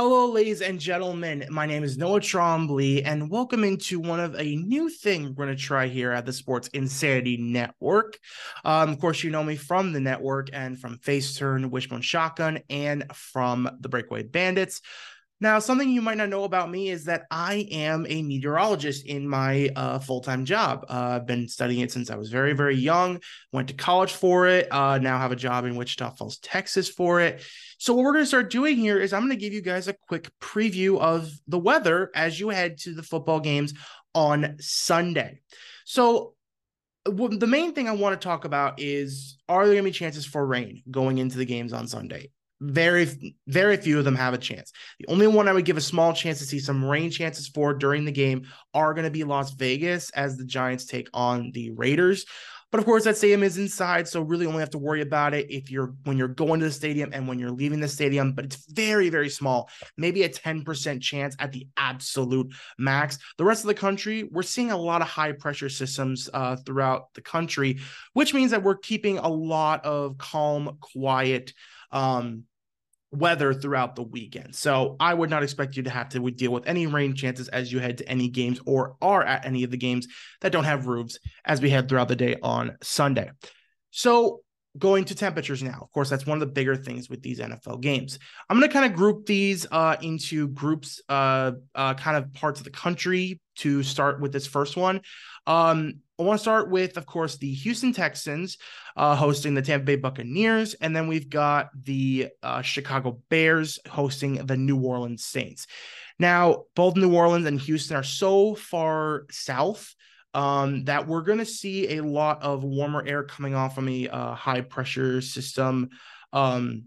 Hello, ladies and gentlemen. My name is Noah Trombley, and welcome into one of a new thing we're going to try here at the Sports Insanity Network. Um, of course, you know me from the network and from Face Turn, Wishbone Shotgun, and from the Breakaway Bandits. Now, something you might not know about me is that I am a meteorologist in my uh, full time job. Uh, I've been studying it since I was very, very young. Went to college for it. Uh, now have a job in Wichita Falls, Texas for it. So, what we're going to start doing here is I'm going to give you guys a quick preview of the weather as you head to the football games on Sunday. So, the main thing I want to talk about is are there going to be chances for rain going into the games on Sunday? very very few of them have a chance the only one i would give a small chance to see some rain chances for during the game are going to be las vegas as the giants take on the raiders but of course that stadium is inside so really only have to worry about it if you're when you're going to the stadium and when you're leaving the stadium but it's very very small maybe a 10% chance at the absolute max. The rest of the country we're seeing a lot of high pressure systems uh, throughout the country which means that we're keeping a lot of calm quiet um, weather throughout the weekend. So I would not expect you to have to deal with any rain chances as you head to any games or are at any of the games that don't have roofs as we head throughout the day on Sunday. So going to temperatures now. Of course, that's one of the bigger things with these NFL games. I'm going to kind of group these uh, into groups, uh, uh, kind of parts of the country to start with this first one. Um, I want to start with, of course, the Houston Texans uh, hosting the Tampa Bay Buccaneers, and then we've got the uh, Chicago Bears hosting the New Orleans Saints. Now, both New Orleans and Houston are so far south um, that we're going to see a lot of warmer air coming off from a uh, high pressure system. Um,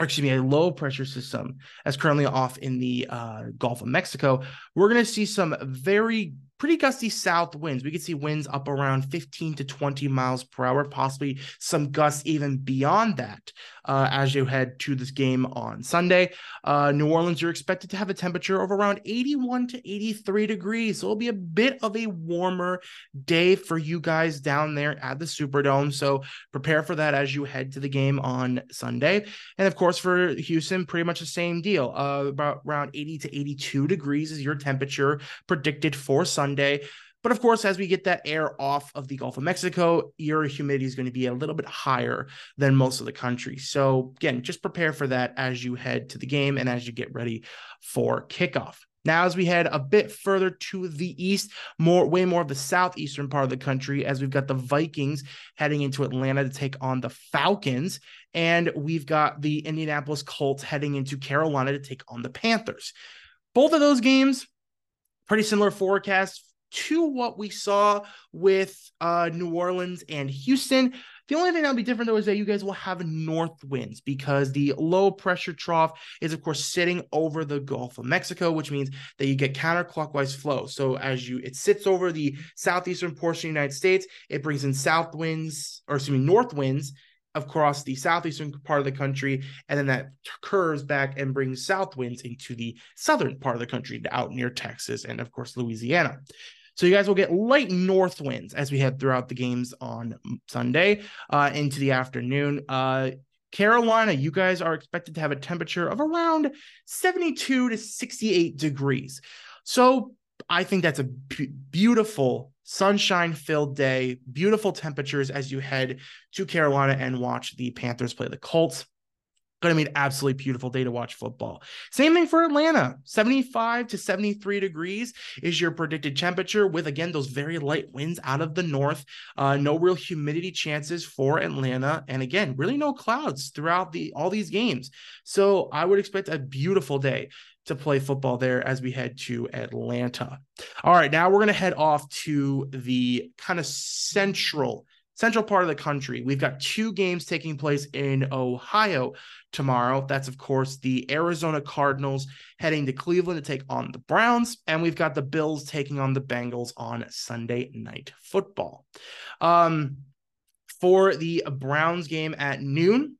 excuse me, a low pressure system that's currently off in the uh, Gulf of Mexico. We're going to see some very pretty gusty south winds. We could see winds up around 15 to 20 miles per hour, possibly some gusts even beyond that uh, as you head to this game on Sunday. Uh, New Orleans, you're expected to have a temperature of around 81 to 83 degrees. So it'll be a bit of a warmer day for you guys down there at the Superdome. So prepare for that as you head to the game on Sunday. And of course, for Houston, pretty much the same deal. Uh, about around 80 to 82 degrees is your temperature predicted for Sunday. But of course, as we get that air off of the Gulf of Mexico, your humidity is going to be a little bit higher than most of the country. So, again, just prepare for that as you head to the game and as you get ready for kickoff. Now, as we head a bit further to the east, more way more of the southeastern part of the country, as we've got the Vikings heading into Atlanta to take on the Falcons, and we've got the Indianapolis Colts heading into Carolina to take on the Panthers. Both of those games, pretty similar forecast to what we saw with uh, New Orleans and Houston. The only thing that'll be different though is that you guys will have north winds because the low pressure trough is of course sitting over the Gulf of Mexico, which means that you get counterclockwise flow. So as you it sits over the southeastern portion of the United States, it brings in south winds or excuse me north winds across the southeastern part of the country, and then that curves back and brings south winds into the southern part of the country, out near Texas and of course Louisiana. So you guys will get light north winds as we head throughout the games on Sunday uh, into the afternoon. Uh, Carolina, you guys are expected to have a temperature of around 72 to 68 degrees. So I think that's a beautiful sunshine filled day, beautiful temperatures as you head to Carolina and watch the Panthers play the Colts. Going to be an absolutely beautiful day to watch football. Same thing for Atlanta. 75 to 73 degrees is your predicted temperature, with again those very light winds out of the north. Uh, no real humidity chances for Atlanta, and again, really no clouds throughout the all these games. So I would expect a beautiful day to play football there as we head to Atlanta. All right, now we're going to head off to the kind of central central part of the country. We've got two games taking place in Ohio tomorrow. That's, of course, the Arizona Cardinals heading to Cleveland to take on the Browns. And we've got the Bills taking on the Bengals on Sunday night football. Um, for the Browns game at noon,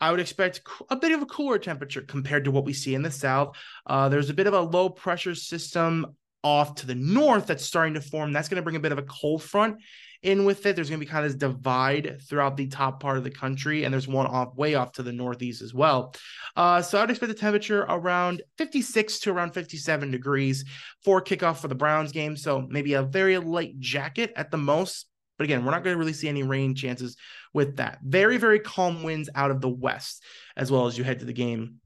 I would expect a bit of a cooler temperature compared to what we see in the south. Uh, there's a bit of a low pressure system off to the north that's starting to form. That's going to bring a bit of a cold front in with it. There's going to be kind of this divide throughout the top part of the country, and there's one off way off to the northeast as well. Uh, so I'd expect the temperature around 56 to around 57 degrees for kickoff for the Browns game. So maybe a very light jacket at the most. But again, we're not going to really see any rain chances with that. Very, very calm winds out of the west as well as you head to the game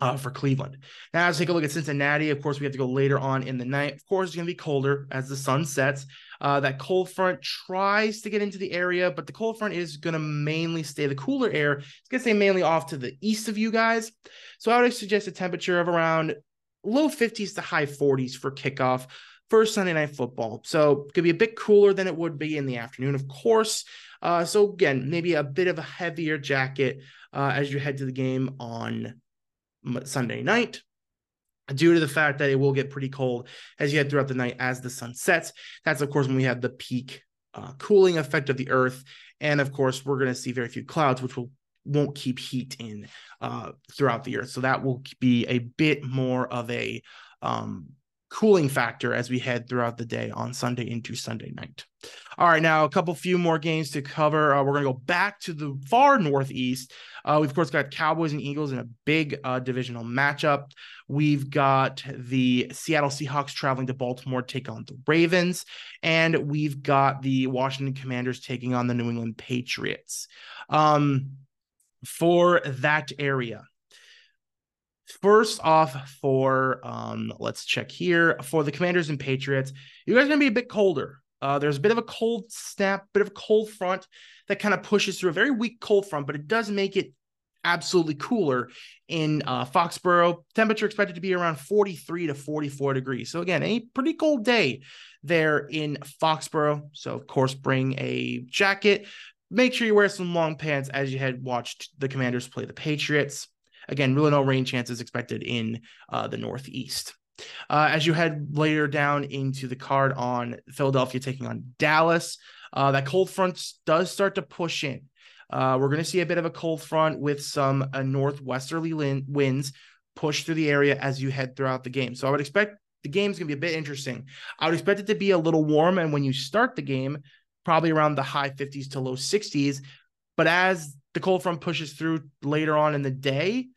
uh, for Cleveland. Now, let's take a look at Cincinnati. Of course, we have to go later on in the night. Of course, it's going to be colder as the sun sets. Uh, that cold front tries to get into the area, but the cold front is going to mainly stay the cooler air. It's going to stay mainly off to the east of you guys. So I would suggest a temperature of around low 50s to high 40s for kickoff for Sunday night football. So it could be a bit cooler than it would be in the afternoon, of course. Uh, so again, maybe a bit of a heavier jacket uh, as you head to the game on Sunday night due to the fact that it will get pretty cold as you head throughout the night as the sun sets. That's, of course, when we have the peak uh, cooling effect of the earth. And of course, we're going to see very few clouds, which will won't keep heat in uh, throughout the earth. So that will be a bit more of a um, cooling factor as we head throughout the day on Sunday into Sunday night. All right, now a couple few more games to cover. Uh, we're going to go back to the far northeast. Uh, we've of course got Cowboys and Eagles in a big uh, divisional matchup. We've got the Seattle Seahawks traveling to Baltimore take on the Ravens, and we've got the Washington Commanders taking on the New England Patriots. Um, for that area, First off, for um, let's check here for the Commanders and Patriots, you guys are gonna be a bit colder. Uh, there's a bit of a cold snap, bit of a cold front that kind of pushes through a very weak cold front, but it does make it absolutely cooler in uh, Foxborough. Temperature expected to be around 43 to 44 degrees. So again, a pretty cold day there in Foxborough. So of course, bring a jacket. Make sure you wear some long pants as you had watched the Commanders play the Patriots. Again, really no rain chances expected in uh, the Northeast. Uh, as you head later down into the card on Philadelphia taking on Dallas, uh, that cold front does start to push in. Uh, we're going to see a bit of a cold front with some uh, northwesterly lin- winds push through the area as you head throughout the game. So I would expect the game's going to be a bit interesting. I would expect it to be a little warm, and when you start the game, probably around the high 50s to low 60s. But as the cold front pushes through later on in the day,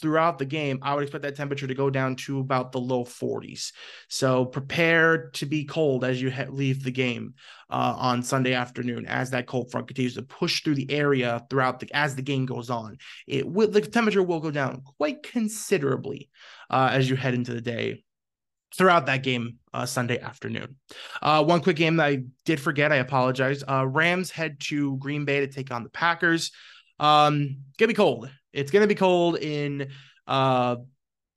throughout the game, I would expect that temperature to go down to about the low 40s. So prepare to be cold as you leave the game uh, on Sunday afternoon as that cold front continues to push through the area throughout the as the game goes on. It will the temperature will go down quite considerably uh, as you head into the day throughout that game uh, Sunday afternoon. Uh, one quick game that I did forget, I apologize. Uh, Rams head to Green Bay to take on the Packers. Um, gonna be cold. It's gonna be cold in uh,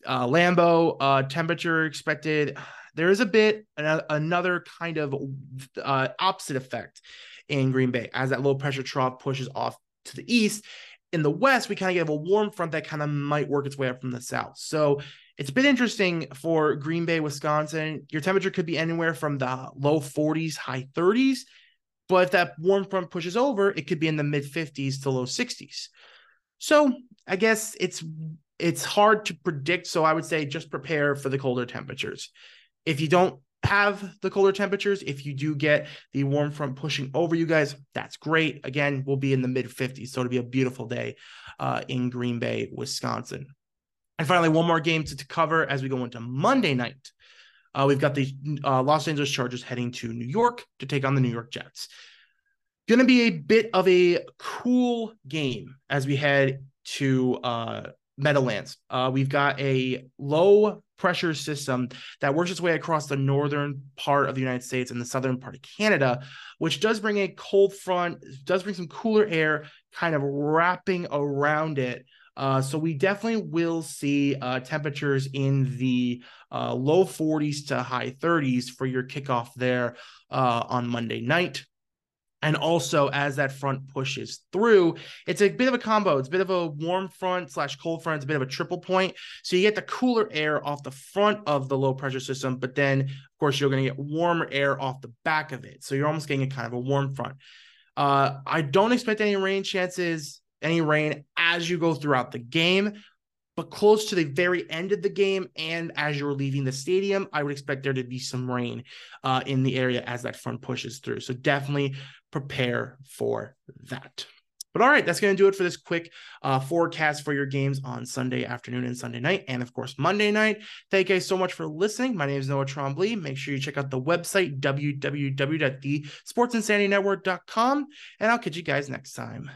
uh Lambeau. Uh, temperature expected. There is a bit another kind of uh, opposite effect in Green Bay as that low pressure trough pushes off to the east. In the west, we kind of have a warm front that kind of might work its way up from the south. So it's been interesting for Green Bay, Wisconsin. Your temperature could be anywhere from the low 40s, high 30s. But if that warm front pushes over, it could be in the mid 50s to low 60s. So I guess it's it's hard to predict. So I would say just prepare for the colder temperatures. If you don't have the colder temperatures, if you do get the warm front pushing over you guys, that's great. Again, we'll be in the mid 50s. So it'll be a beautiful day uh, in Green Bay, Wisconsin. And finally, one more game to, to cover as we go into Monday night. Uh, we've got the uh, Los Angeles Chargers heading to New York to take on the New York Jets. Going to be a bit of a cool game as we head to uh, Meadowlands. Uh, we've got a low pressure system that works its way across the northern part of the United States and the southern part of Canada, which does bring a cold front, does bring some cooler air kind of wrapping around it uh, so we definitely will see uh, temperatures in the uh, low 40s to high 30s for your kickoff there uh, on Monday night. And also, as that front pushes through, it's a bit of a combo. It's a bit of a warm front slash cold front. It's a bit of a triple point. So you get the cooler air off the front of the low pressure system, but then, of course, you're going to get warmer air off the back of it. So you're almost getting a kind of a warm front. Uh, I don't expect any rain chances any rain as you go throughout the game. but close to the very end of the game and as you're leaving the stadium, I would expect there to be some rain uh, in the area as that front pushes through. So definitely prepare for that. But all right, that's going to do it for this quick uh, forecast for your games on Sunday afternoon and Sunday night, and of course, Monday night. Thank you guys so much for listening. My name is Noah Trombley. Make sure you check out the website, www.thesportsinsanitynetwork.com, and I'll catch you guys next time.